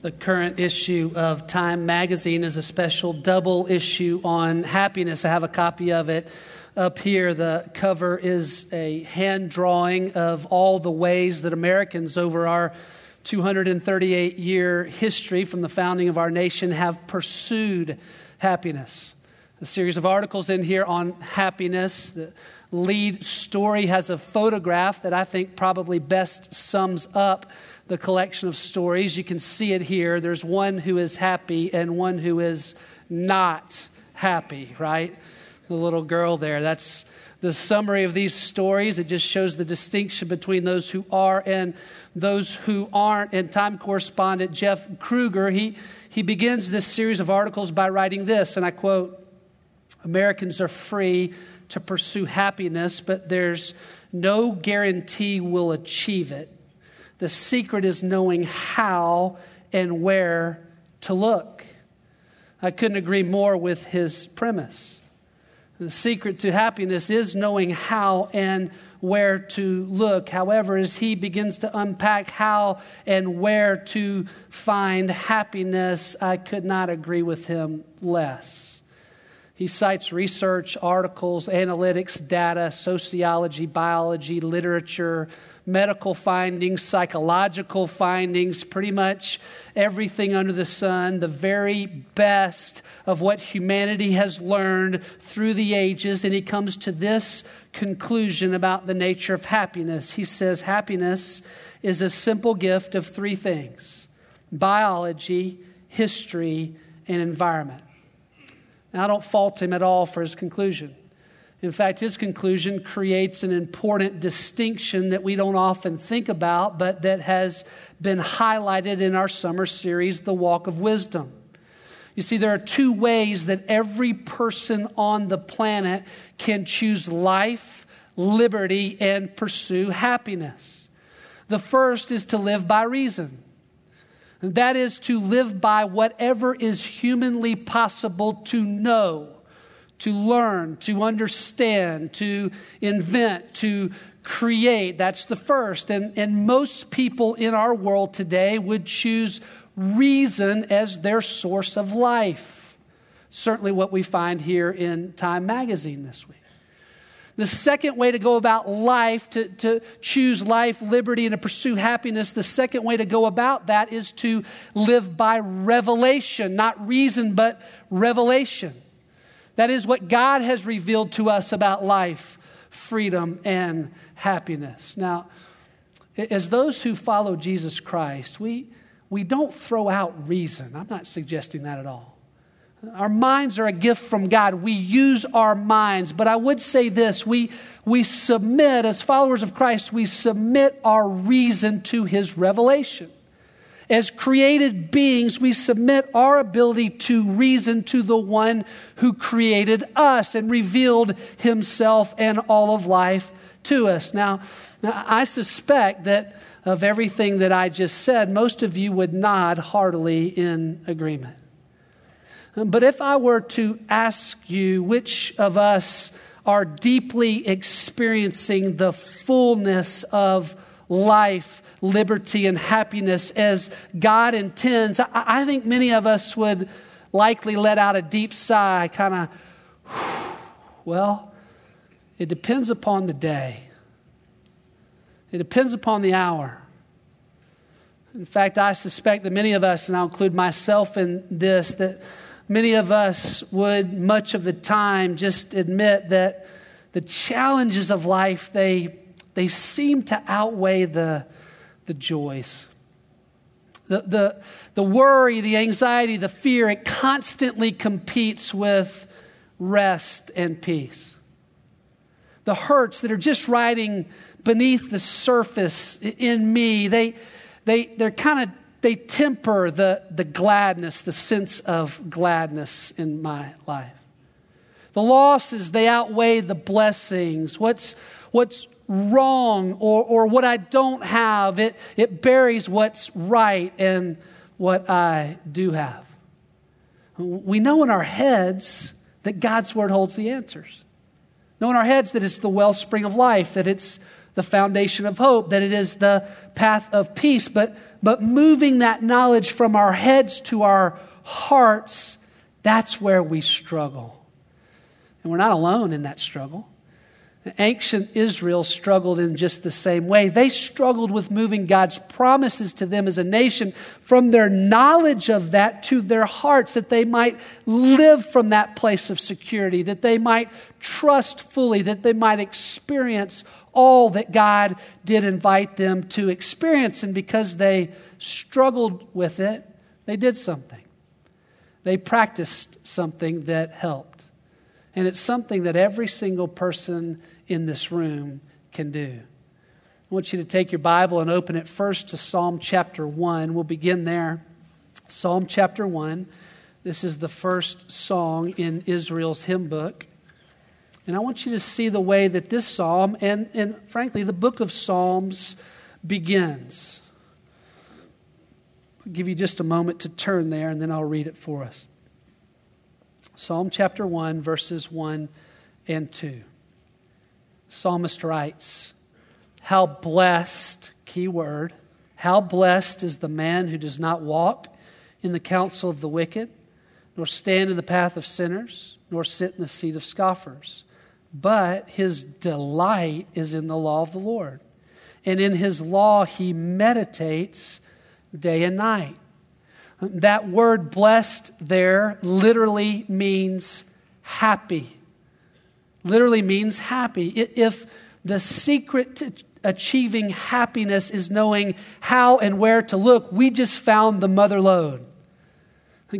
The current issue of Time magazine is a special double issue on happiness. I have a copy of it up here. The cover is a hand drawing of all the ways that Americans over our 238 year history from the founding of our nation have pursued happiness. A series of articles in here on happiness. The lead story has a photograph that I think probably best sums up the collection of stories. You can see it here. There's one who is happy and one who is not happy, right? The little girl there. That's the summary of these stories. It just shows the distinction between those who are and those who aren't. And Time correspondent Jeff Kluger, he, he begins this series of articles by writing this, and I quote Americans are free to pursue happiness, but there's no guarantee we'll achieve it. The secret is knowing how and where to look. I couldn't agree more with his premise. The secret to happiness is knowing how and where to look. However, as he begins to unpack how and where to find happiness, I could not agree with him less. He cites research, articles, analytics, data, sociology, biology, literature, medical findings, psychological findings, pretty much everything under the sun, the very best of what humanity has learned through the ages. And he comes to this conclusion about the nature of happiness. He says, Happiness is a simple gift of three things biology, history, and environment. Now, I don't fault him at all for his conclusion. In fact, his conclusion creates an important distinction that we don't often think about, but that has been highlighted in our summer series, The Walk of Wisdom. You see, there are two ways that every person on the planet can choose life, liberty, and pursue happiness. The first is to live by reason. That is to live by whatever is humanly possible to know to learn, to understand, to invent, to create. That's the first. And, and most people in our world today would choose reason as their source of life. Certainly, what we find here in Time Magazine this week. The second way to go about life, to, to choose life, liberty, and to pursue happiness, the second way to go about that is to live by revelation, not reason, but revelation. That is what God has revealed to us about life, freedom, and happiness. Now, as those who follow Jesus Christ, we, we don't throw out reason. I'm not suggesting that at all. Our minds are a gift from God. We use our minds. But I would say this we, we submit, as followers of Christ, we submit our reason to His revelation. As created beings, we submit our ability to reason to the one who created us and revealed himself and all of life to us. Now, I suspect that of everything that I just said, most of you would nod heartily in agreement. But if I were to ask you which of us are deeply experiencing the fullness of life liberty and happiness as God intends, I, I think many of us would likely let out a deep sigh, kind of, well, it depends upon the day. It depends upon the hour. In fact, I suspect that many of us, and I'll include myself in this, that many of us would much of the time just admit that the challenges of life, they, they seem to outweigh the, the joys. The, the, the worry, the anxiety, the fear, it constantly competes with rest and peace. The hurts that are just riding beneath the surface in me, they, they, they're kind of, they temper the, the gladness, the sense of gladness in my life. The losses, they outweigh the blessings. What's, what's wrong or, or what I don't have. It, it buries what's right and what I do have. We know in our heads that God's Word holds the answers. Know in our heads that it's the wellspring of life, that it's the foundation of hope, that it is the path of peace. But, but moving that knowledge from our heads to our hearts, that's where we struggle. And we're not alone in that struggle. Ancient Israel struggled in just the same way. They struggled with moving God's promises to them as a nation from their knowledge of that to their hearts, that they might live from that place of security, that they might trust fully, that they might experience all that God did invite them to experience. And because they struggled with it, they did something. They practiced something that helped. And it's something that every single person in this room can do. I want you to take your Bible and open it first to Psalm chapter 1. We'll begin there. Psalm chapter 1. This is the first song in Israel's hymn book. And I want you to see the way that this psalm, and, and frankly, the book of Psalms begins. I'll give you just a moment to turn there, and then I'll read it for us. Psalm chapter 1, verses 1 and 2. Psalmist writes, How blessed, key word, how blessed is the man who does not walk in the counsel of the wicked, nor stand in the path of sinners, nor sit in the seat of scoffers but his delight is in the law of the Lord. And in his law he meditates day and night. That word blessed there literally means happy. Literally means happy. If the secret to achieving happiness is knowing how and where to look, we just found the mother lode.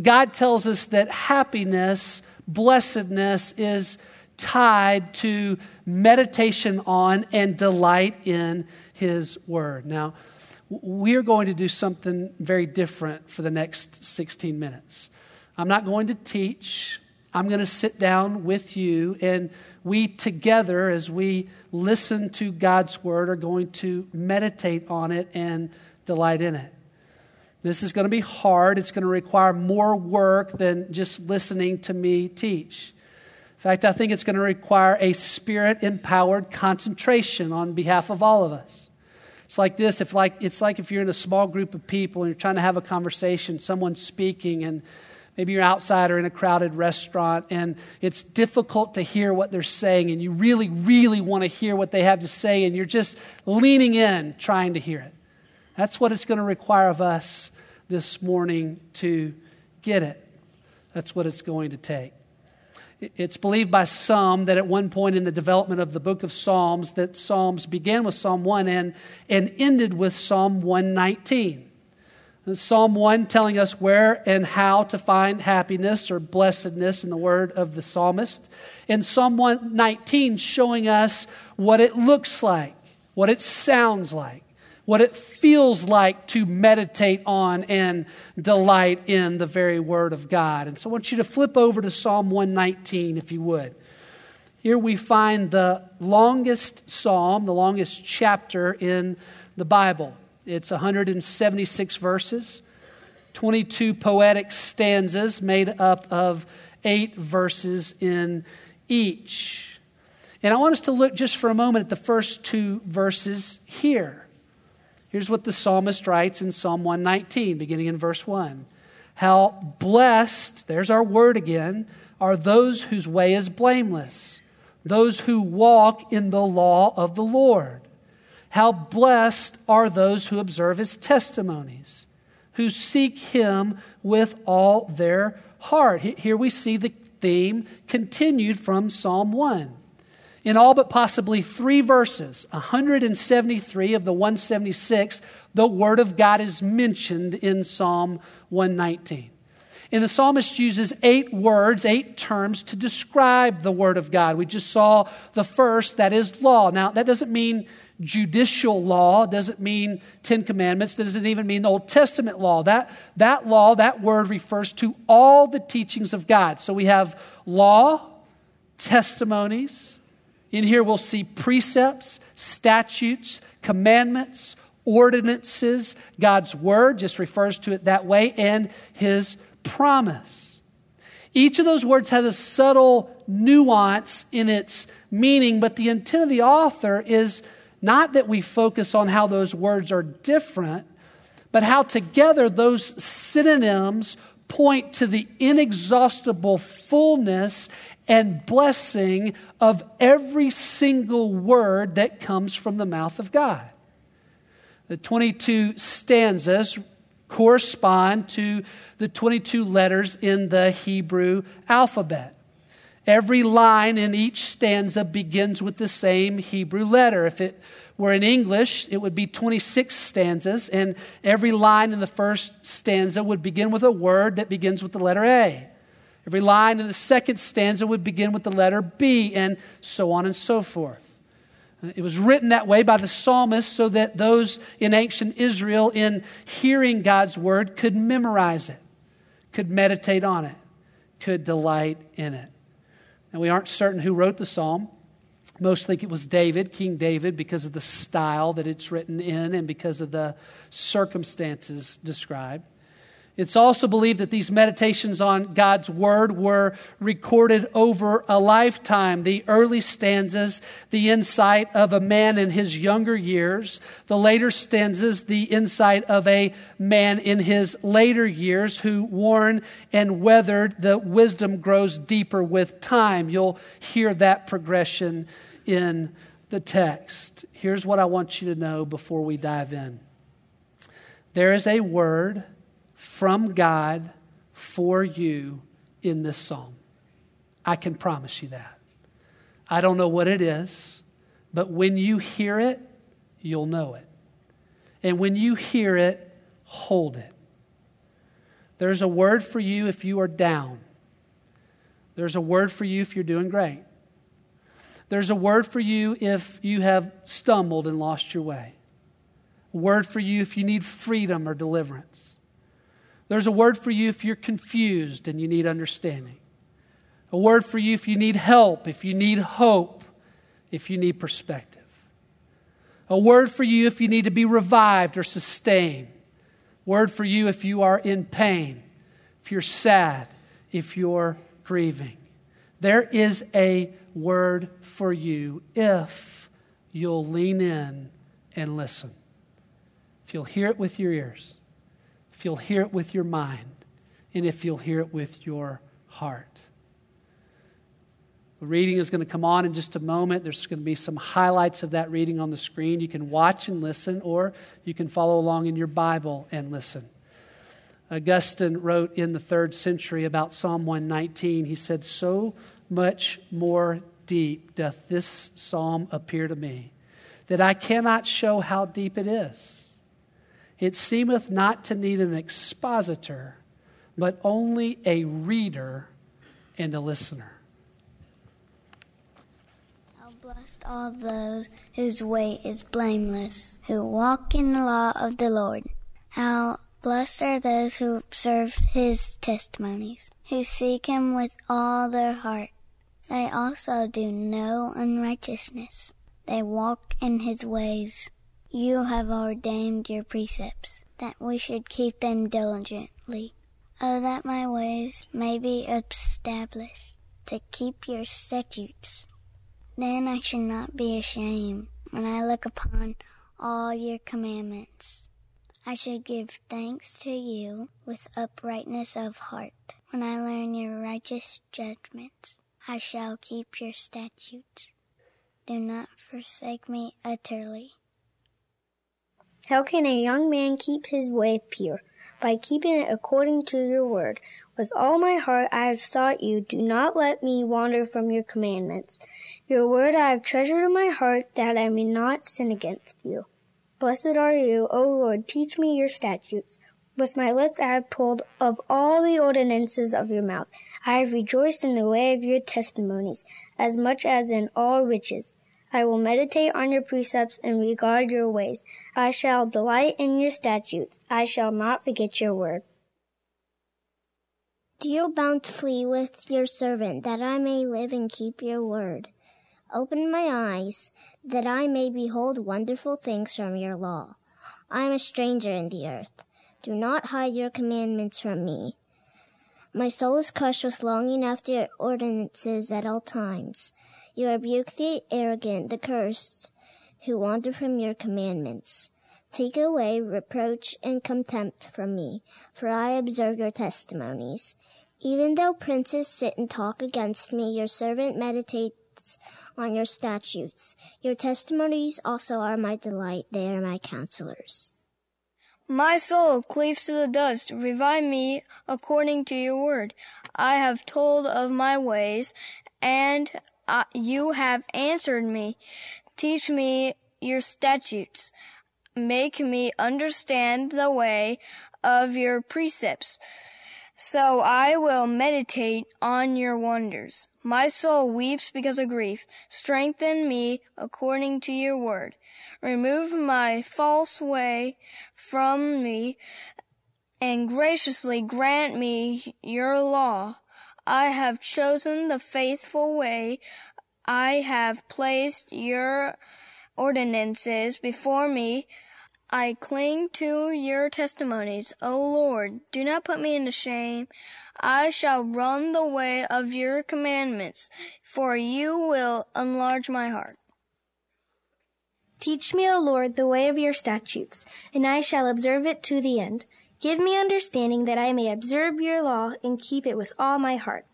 God tells us that happiness, blessedness is tied to meditation on and delight in His Word. Now, we're going to do something very different for the next 16 minutes. I'm not going to teach. I'm going to sit down with you, and we together, as we listen to God's Word, are going to meditate on it and delight in it. This is going to be hard. It's going to require more work than just listening to me teach. In fact, I think it's going to require a spirit empowered concentration on behalf of all of us. It's like this if like, it's like if you're in a small group of people and you're trying to have a conversation, someone's speaking, and maybe you're outside or in a crowded restaurant, and it's difficult to hear what they're saying, and you really, really want to hear what they have to say, and you're just leaning in trying to hear it. That's what it's going to require of us this morning to get it. That's what it's going to take. It's believed by some that at one point in the development of the book of Psalms, that Psalms began with Psalm 1 and, and ended with Psalm 119. Psalm 1 telling us where and how to find happiness or blessedness in the word of the psalmist. And Psalm 119 showing us what it looks like, what it sounds like what it feels like to meditate on and delight in the very Word of God. And so I want you to flip over to Psalm 119, if you would. Here we find the longest psalm, the longest chapter in the Bible. It's 176 verses, 22 poetic stanzas made up of eight verses in each. And I want us to look just for a moment at the first two verses here. Here's what the psalmist writes in Psalm 119, beginning in verse 1. How blessed, there's our word again, are those whose way is blameless, those who walk in the law of the Lord. How blessed are those who observe his testimonies, who seek him with all their heart. Here we see the theme continued from Psalm 1 in all but possibly three verses, 173 of the 176, the Word of God is mentioned in Psalm 119. And the psalmist uses eight words, eight terms to describe the Word of God. We just saw the first, that is law. Now, that doesn't mean judicial law, doesn't mean Ten Commandments, doesn't even mean Old Testament law. That, that law, that word refers to all the teachings of God. So we have law, testimonies, in here, we'll see precepts, statutes, commandments, ordinances. God's word just refers to it that way, and his promise. Each of those words has a subtle nuance in its meaning, but the intent of the author is not that we focus on how those words are different, but how together those synonyms point to the inexhaustible fullness and blessing of every single word that comes from the mouth of God. The 22 stanzas correspond to the 22 letters in the Hebrew alphabet. Every line in each stanza begins with the same Hebrew letter. If it were in English, it would be 26 stanzas, and every line in the first stanza would begin with a word that begins with the letter A. Every line in the second stanza would begin with the letter B, and so on and so forth. It was written that way by the psalmist so that those in ancient Israel, in hearing God's word, could memorize it, could meditate on it, could delight in it. And we aren't certain who wrote the psalm. Most think it was David, King David, because of the style that it's written in and because of the circumstances described. It's also believed that these meditations on God's Word were recorded over a lifetime. The early stanzas, the insight of a man in his younger years. The later stanzas, the insight of a man in his later years who, worn and weathered, the wisdom grows deeper with time. You'll hear that progression in the text. Here's what I want you to know before we dive in there is a word from God for you in this psalm. I can promise you that. I don't know what it is, but when you hear it, you'll know it. And when you hear it, hold it. There's a word for you if you are down. There's a word for you if you're doing great. There's a word for you if you have stumbled and lost your way. A word for you if you need freedom or deliverance. There's a word for you if you're confused and you need understanding. A word for you if you need help, if you need hope, if you need perspective. A word for you if you need to be revived or sustained. Word for you if you are in pain, if you're sad, if you're grieving. There is a word for you if you'll lean in and listen. If you'll hear it with your ears if you'll hear it with your mind, and if you'll hear it with your heart. The reading is going to come on in just a moment. There's going to be some highlights of that reading on the screen. You can watch and listen, or you can follow along in your Bible and listen. Augustine wrote in the third century about Psalm 119. He said, So much more deep doth this psalm appear to me that I cannot show how deep it is. It seemeth not to need an expositor, but only a reader and a listener. How blessed are those whose way is blameless, who walk in the law of the Lord. How blessed are those who observe his testimonies, who seek him with all their heart. They also do no unrighteousness. They walk in his ways. You have ordained your precepts, that we should keep them diligently. Oh, that my ways may be established, to keep your statutes. Then I should not be ashamed when I look upon all your commandments. I should give thanks to you with uprightness of heart. When I learn your righteous judgments, I shall keep your statutes. Do not forsake me utterly. How can a young man keep his way pure? By keeping it according to your word. With all my heart I have sought you. Do not let me wander from your commandments. Your word I have treasured in my heart that I may not sin against you. Blessed are you, O Lord. Teach me your statutes. With my lips I have told of all the ordinances of your mouth. I have rejoiced in the way of your testimonies, as much as in all riches. I will meditate on your precepts and regard your ways. I shall delight in your statutes. I shall not forget your word. Deal bountifully with your servant, that I may live and keep your word. Open my eyes, that I may behold wonderful things from your law. I am a stranger in the earth. Do not hide your commandments from me. My soul is crushed with longing after your ordinances at all times. You rebuke the arrogant, the cursed, who wander from your commandments. Take away reproach and contempt from me, for I observe your testimonies. Even though princes sit and talk against me, your servant meditates on your statutes. Your testimonies also are my delight. They are my counselors. My soul cleaves to the dust. Revive me according to your word. I have told of my ways, and uh, you have answered me. Teach me your statutes. Make me understand the way of your precepts. So I will meditate on your wonders. My soul weeps because of grief. Strengthen me according to your word. Remove my false way from me and graciously grant me your law. I have chosen the faithful way. I have placed your ordinances before me. I cling to your testimonies. O Lord, do not put me into shame. I shall run the way of your commandments, for you will enlarge my heart. Teach me, O Lord, the way of your statutes, and I shall observe it to the end. Give me understanding that I may observe your law and keep it with all my heart.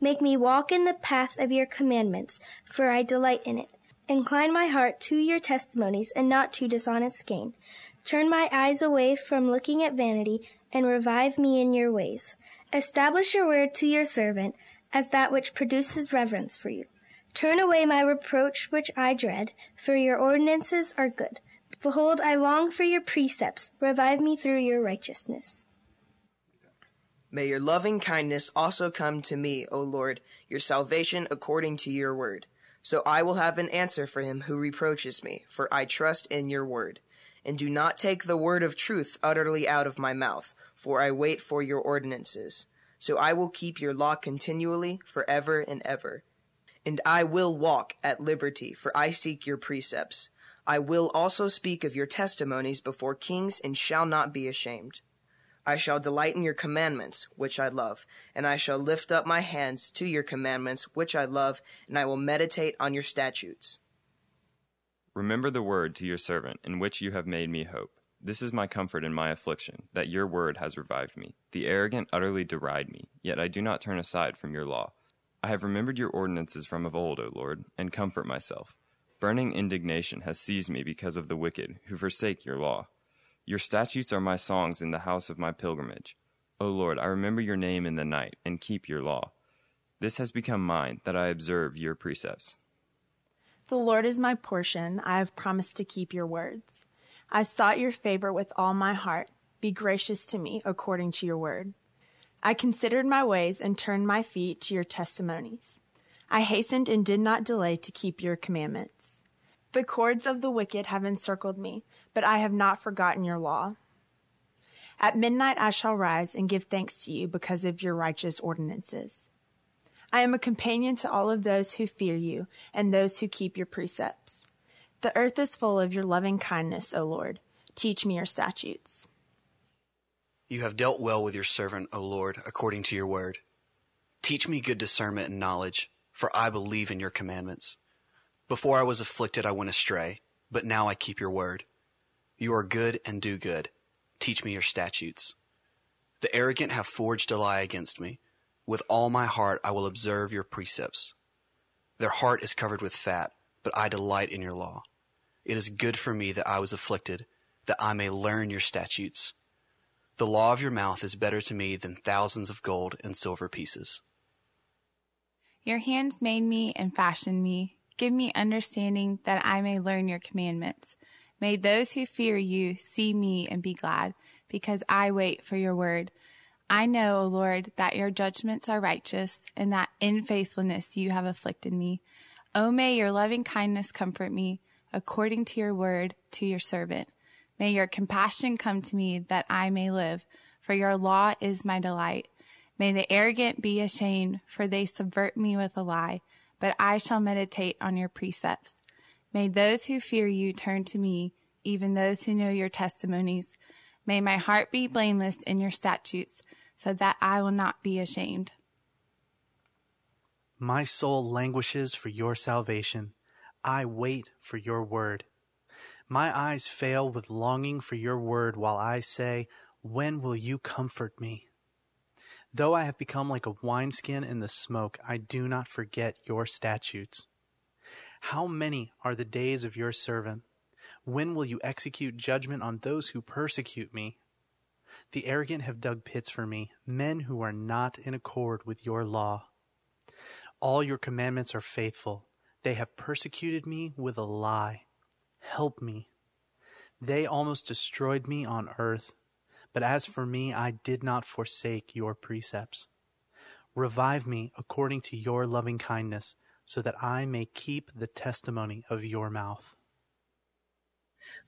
Make me walk in the path of your commandments, for I delight in it. Incline my heart to your testimonies and not to dishonest gain. Turn my eyes away from looking at vanity and revive me in your ways. Establish your word to your servant as that which produces reverence for you. Turn away my reproach which I dread, for your ordinances are good. Behold, I long for your precepts. Revive me through your righteousness. May your loving kindness also come to me, O Lord, your salvation according to your word. So I will have an answer for him who reproaches me, for I trust in your word. And do not take the word of truth utterly out of my mouth, for I wait for your ordinances. So I will keep your law continually, forever and ever. And I will walk at liberty, for I seek your precepts. I will also speak of your testimonies before kings, and shall not be ashamed. I shall delight in your commandments, which I love, and I shall lift up my hands to your commandments, which I love, and I will meditate on your statutes. Remember the word to your servant, in which you have made me hope. This is my comfort in my affliction, that your word has revived me. The arrogant utterly deride me, yet I do not turn aside from your law. I have remembered your ordinances from of old, O Lord, and comfort myself. Burning indignation has seized me because of the wicked, who forsake your law. Your statutes are my songs in the house of my pilgrimage. O Lord, I remember your name in the night, and keep your law. This has become mine, that I observe your precepts. The Lord is my portion. I have promised to keep your words. I sought your favor with all my heart. Be gracious to me according to your word. I considered my ways and turned my feet to your testimonies. I hastened and did not delay to keep your commandments. The cords of the wicked have encircled me, but I have not forgotten your law. At midnight I shall rise and give thanks to you because of your righteous ordinances. I am a companion to all of those who fear you and those who keep your precepts. The earth is full of your loving kindness, O Lord. Teach me your statutes. You have dealt well with your servant, O Lord, according to your word. Teach me good discernment and knowledge, for I believe in your commandments. Before I was afflicted, I went astray, but now I keep your word. You are good and do good. Teach me your statutes. The arrogant have forged a lie against me. With all my heart I will observe your precepts. Their heart is covered with fat, but I delight in your law. It is good for me that I was afflicted, that I may learn your statutes. The law of your mouth is better to me than thousands of gold and silver pieces. Your hands made me and fashioned me. Give me understanding that I may learn your commandments. May those who fear you see me and be glad, because I wait for your word. I know, O Lord, that your judgments are righteous, and that in faithfulness you have afflicted me. O may your loving kindness comfort me, according to your word to your servant. May your compassion come to me that I may live, for your law is my delight. May the arrogant be ashamed, for they subvert me with a lie but I shall meditate on your precepts. May those who fear you turn to me, even those who know your testimonies. May my heart be blameless in your statutes, so that I will not be ashamed. My soul languishes for your salvation. I wait for your word. My eyes fail with longing for your word while I say, When will you comfort me? Though I have become like a wineskin in the smoke, I do not forget your statutes. How many are the days of your servant? When will you execute judgment on those who persecute me? The arrogant have dug pits for me, men who are not in accord with your law. All your commandments are faithful. They have persecuted me with a lie. Help me. They almost destroyed me on earth, but as for me, I did not forsake your precepts. Revive me according to your loving kindness, so that I may keep the testimony of your mouth.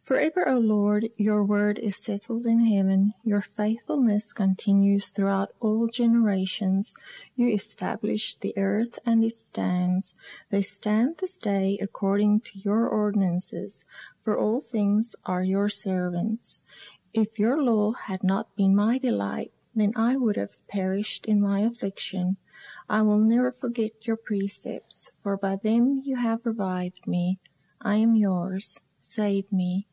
Forever, O Lord, your word is settled in heaven. Your faithfulness continues throughout all generations. You established the earth and it stands. They stand this day according to your ordinances, for all things are your servants. If your law had not been my delight, then I would have perished in my affliction. I will never forget your precepts, for by them you have revived me. I am yours. Save me.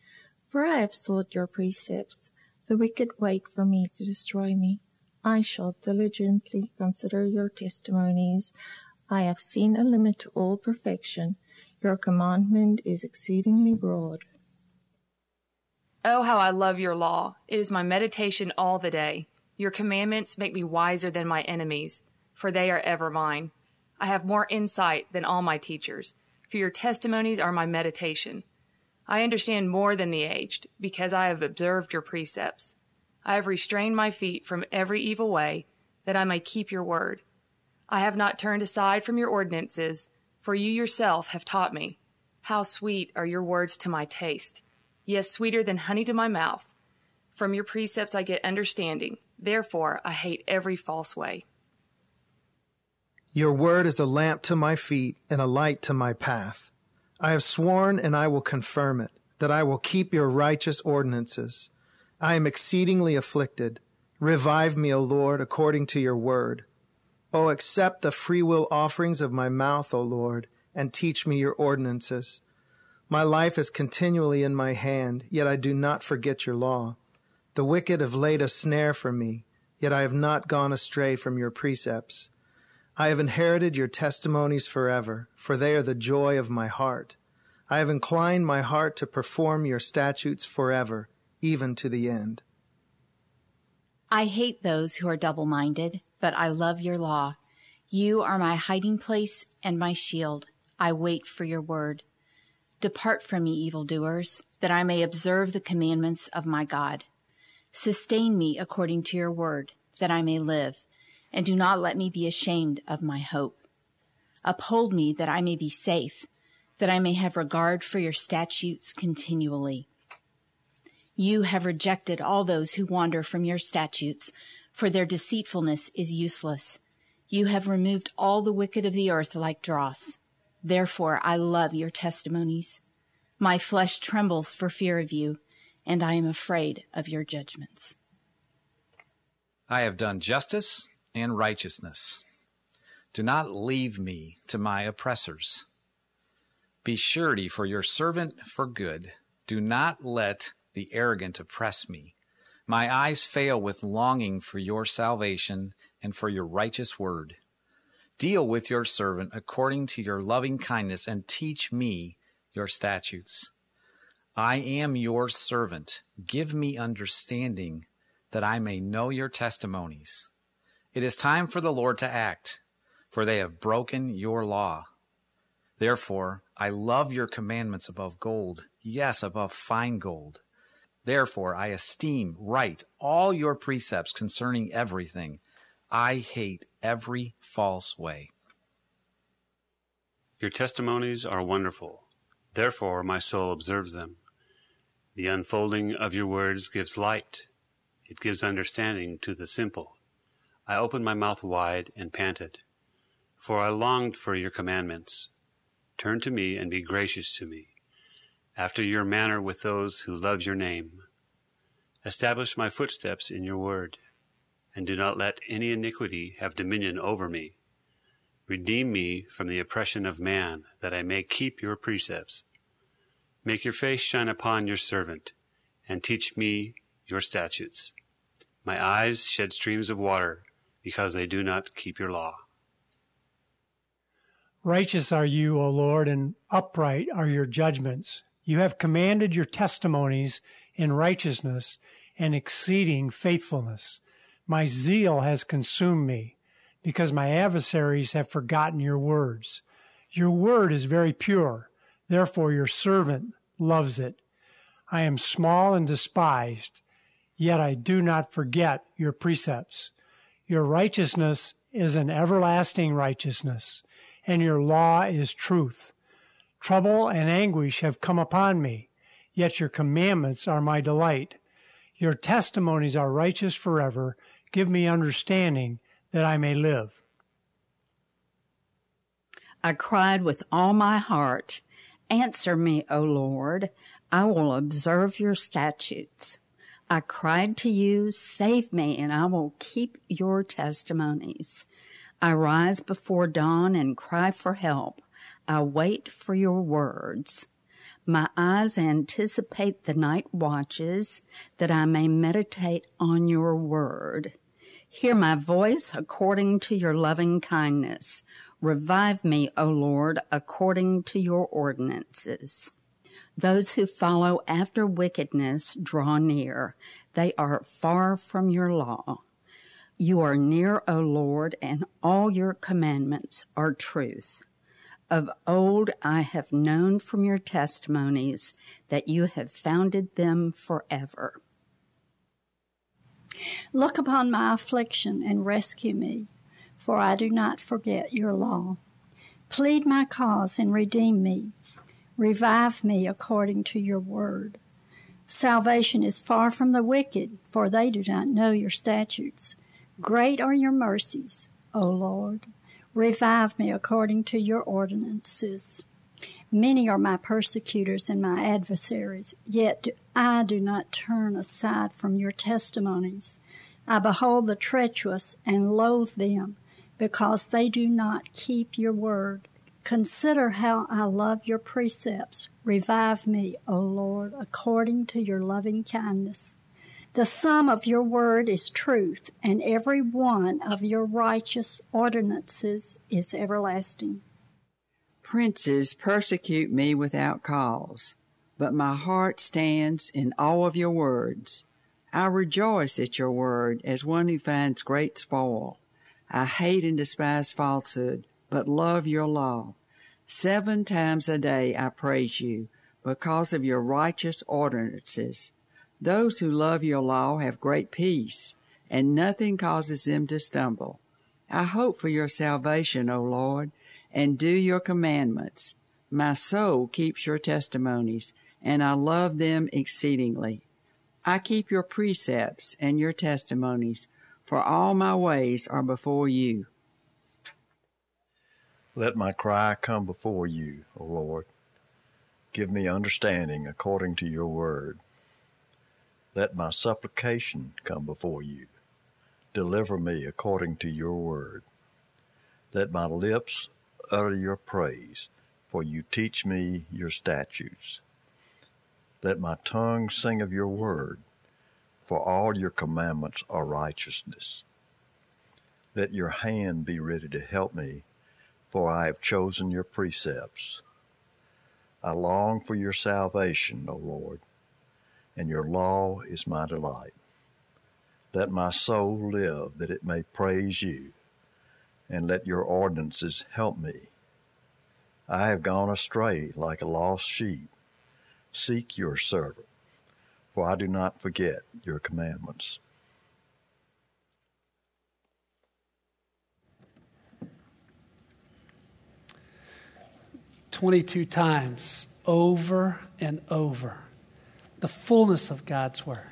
For I have sought your precepts. The wicked wait for me to destroy me. I shall diligently consider your testimonies. I have seen a limit to all perfection. Your commandment is exceedingly broad. Oh, how I love your law. It is my meditation all the day. Your commandments make me wiser than my enemies, for they are ever mine. I have more insight than all my teachers, for your testimonies are my meditation. I understand more than the aged, because I have observed your precepts. I have restrained my feet from every evil way, that I may keep your word. I have not turned aside from your ordinances, for you yourself have taught me. How sweet are your words to my taste, yes, sweeter than honey to my mouth. From your precepts I get understanding, therefore I hate every false way. Your word is a lamp to my feet and a light to my path. I have sworn and I will confirm it, that I will keep your righteous ordinances. I am exceedingly afflicted. Revive me, O Lord, according to your word. O accept the freewill offerings of my mouth, O Lord, and teach me your ordinances. My life is continually in my hand, yet I do not forget your law. The wicked have laid a snare for me, yet I have not gone astray from your precepts. I have inherited your testimonies forever, for they are the joy of my heart. I have inclined my heart to perform your statutes forever, even to the end. I hate those who are double minded, but I love your law. You are my hiding place and my shield. I wait for your word. Depart from me, evildoers, that I may observe the commandments of my God. Sustain me according to your word, that I may live and do not let me be ashamed of my hope. Uphold me that I may be safe, that I may have regard for your statutes continually. You have rejected all those who wander from your statutes, for their deceitfulness is useless. You have removed all the wicked of the earth like dross. Therefore I love your testimonies. My flesh trembles for fear of you, and I am afraid of your judgments. I have done justice and righteousness. Do not leave me to my oppressors. Be surety for your servant for good. Do not let the arrogant oppress me. My eyes fail with longing for your salvation and for your righteous word. Deal with your servant according to your loving kindness and teach me your statutes. I am your servant. Give me understanding that I may know your testimonies. It is time for the Lord to act, for they have broken your law. Therefore, I love your commandments above gold, yes, above fine gold. Therefore, I esteem right all your precepts concerning everything. I hate every false way. Your testimonies are wonderful. Therefore, my soul observes them. The unfolding of your words gives light. It gives understanding to the simple. I opened my mouth wide and panted, for I longed for your commandments. Turn to me and be gracious to me, after your manner with those who love your name. Establish my footsteps in your word, and do not let any iniquity have dominion over me. Redeem me from the oppression of man, that I may keep your precepts. Make your face shine upon your servant, and teach me your statutes. My eyes shed streams of water, because they do not keep your law. Righteous are you, O Lord, and upright are your judgments. You have commanded your testimonies in righteousness and exceeding faithfulness. My zeal has consumed me, because my adversaries have forgotten your words. Your word is very pure, therefore your servant loves it. I am small and despised, yet I do not forget your precepts. Your righteousness is an everlasting righteousness and your law is truth. Trouble and anguish have come upon me, yet your commandments are my delight. Your testimonies are righteous forever. Give me understanding that I may live. I cried with all my heart. Answer me, O Lord. I will observe your statutes. I cried to you, save me, and I will keep your testimonies. I rise before dawn and cry for help. I wait for your words. My eyes anticipate the night watches that I may meditate on your word. Hear my voice according to your loving kindness. Revive me, O Lord, according to your ordinances. Those who follow after wickedness draw near. They are far from your law. You are near, O Lord, and all your commandments are truth. Of old I have known from your testimonies that you have founded them forever. Look upon my affliction and rescue me, for I do not forget your law. Plead my cause and redeem me. Revive me according to your word. Salvation is far from the wicked, for they do not know your statutes. Great are your mercies, O Lord. Revive me according to your ordinances. Many are my persecutors and my adversaries, yet I do not turn aside from your testimonies. I behold the treacherous and loathe them, because they do not keep your word. Consider how I love your precepts. Revive me, O Lord, according to your loving kindness. The sum of your word is truth, and every one of your righteous ordinances is everlasting. Princes persecute me without cause, but my heart stands in awe of your words. I rejoice at your word as one who finds great spoil. I hate and despise falsehood, but love your law. Seven times a day I praise you because of your righteous ordinances. Those who love your law have great peace, and nothing causes them to stumble. I hope for your salvation, O Lord, and do your commandments. My soul keeps your testimonies, and I love them exceedingly. I keep your precepts and your testimonies, for all my ways are before you. Let my cry come before you, O Lord. Give me understanding according to your word. Let my supplication come before you. Deliver me according to your word. Let my lips utter your praise, for you teach me your statutes. Let my tongue sing of your word, for all your commandments are righteousness. Let your hand be ready to help me, for I have chosen your precepts. I long for your salvation, O Lord and your law is my delight. Let my soul live that it may praise you, and let your ordinances help me. I have gone astray like a lost sheep. Seek your servant, for I do not forget your commandments. Twenty-two times, over and over the fullness of God's Word,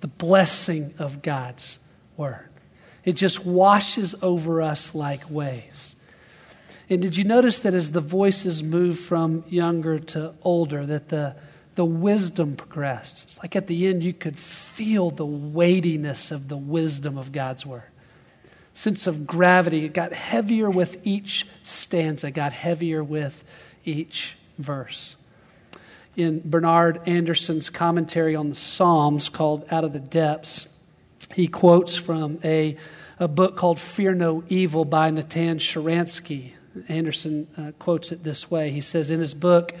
the blessing of God's Word. It just washes over us like waves. And did you notice that as the voices moved from younger to older, that the, the wisdom progressed? It's like at the end, you could feel the weightiness of the wisdom of God's Word. Sense of gravity, it got heavier with each stanza, got heavier with each verse. In Bernhard Anderson's commentary on the Psalms called Out of the Depths, he quotes from a, a book called Fear No Evil by Natan Sharansky. Anderson uh, quotes it this way He says, In his book,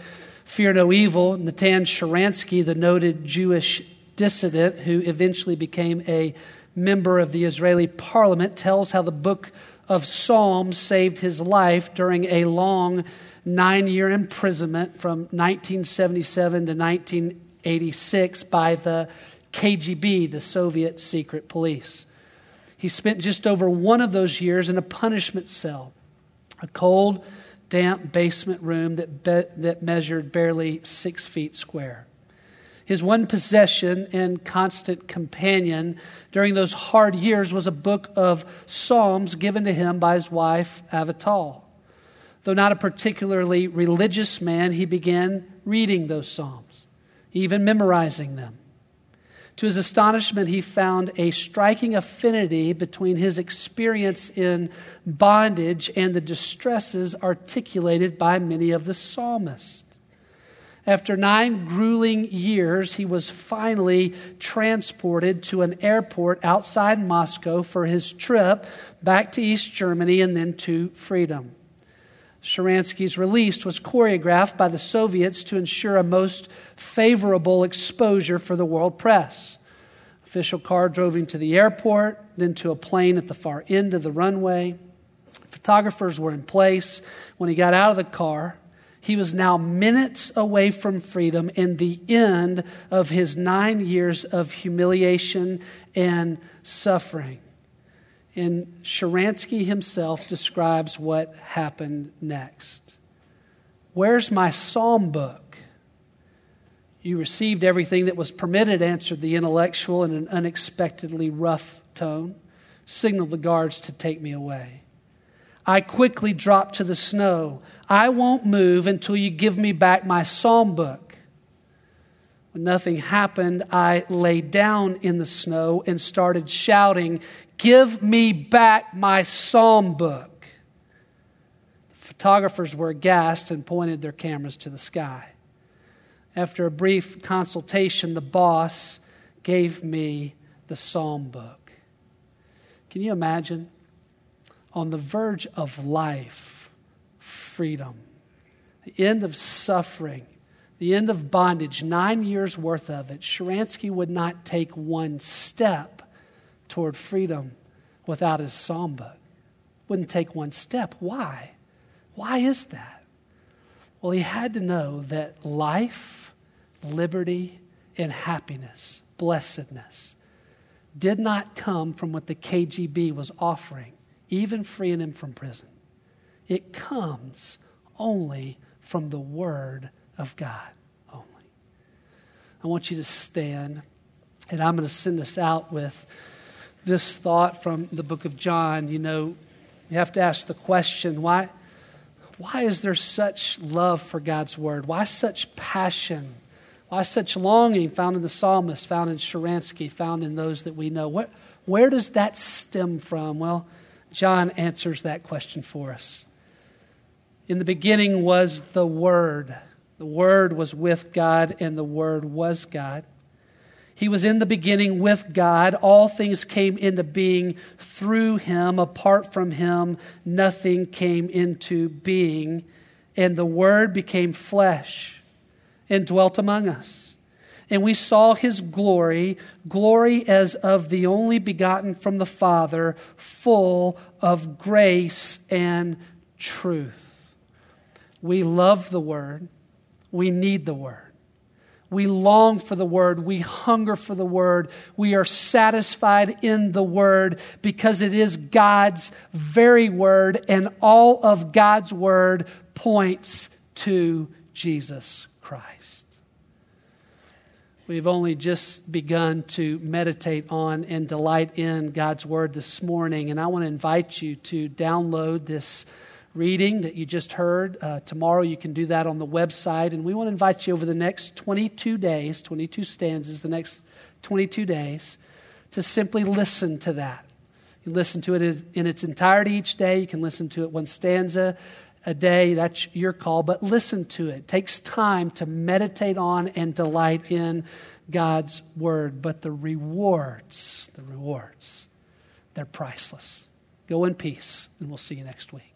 Fear No Evil, Natan Sharansky, the noted Jewish dissident who eventually became a member of the Israeli parliament, tells how the book of Psalms saved his life during a long nine year imprisonment from 1977 to 1986 by the KGB, the Soviet secret police. He spent just over one of those years in a punishment cell, a cold, damp basement room that, be- that measured barely six feet square. His one possession and constant companion during those hard years was a book of Psalms given to him by his wife, Avital. Though not a particularly religious man, he began reading those Psalms, even memorizing them. To his astonishment, he found a striking affinity between his experience in bondage and the distresses articulated by many of the psalmists. After nine grueling years, he was finally transported to an airport outside Moscow for his trip back to East Germany and then to freedom. Sharansky's release was choreographed by the Soviets to ensure a most favorable exposure for the world press. Official car drove him to the airport, then to a plane at the far end of the runway. Photographers were in place. When he got out of the car, he was now minutes away from freedom and the end of his nine years of humiliation and suffering. And Sharansky himself describes what happened next. Where's my psalm book? You received everything that was permitted, answered the intellectual in an unexpectedly rough tone. Signaled the guards to take me away. I quickly dropped to the snow. I won't move until you give me back my psalm book. When nothing happened, I lay down in the snow and started shouting, Give me back my psalm book. The photographers were aghast and pointed their cameras to the sky. After a brief consultation, the boss gave me the psalm book. Can you imagine? On the verge of life freedom, the end of suffering, the end of bondage, nine years worth of it, Sharansky would not take one step toward freedom without his book. Wouldn't take one step. Why? Why is that? Well, he had to know that life, liberty, and happiness, blessedness, did not come from what the KGB was offering, even freeing him from prison. It comes only from the Word of God. Only. I want you to stand, and I'm going to send us out with this thought from the book of John. You know, you have to ask the question why, why is there such love for God's Word? Why such passion? Why such longing found in the psalmist, found in Sharansky, found in those that we know? Where, where does that stem from? Well, John answers that question for us. In the beginning was the Word. The Word was with God, and the Word was God. He was in the beginning with God. All things came into being through him. Apart from him, nothing came into being. And the Word became flesh and dwelt among us. And we saw his glory, glory as of the only begotten from the Father, full of grace and truth. We love the Word. We need the Word. We long for the Word. We hunger for the Word. We are satisfied in the Word because it is God's very Word, and all of God's Word points to Jesus Christ. We've only just begun to meditate on and delight in God's Word this morning, and I want to invite you to download this reading that you just heard. Uh, tomorrow you can do that on the website. And we want to invite you over the next 22 days, 22 stanzas, the next 22 days, to simply listen to that. You listen to it in its entirety each day. You can listen to it one stanza a day, that's your call, but listen to it. it. takes time to meditate on and delight in God's word. But the rewards, the rewards, they're priceless. Go in peace, and we'll see you next week.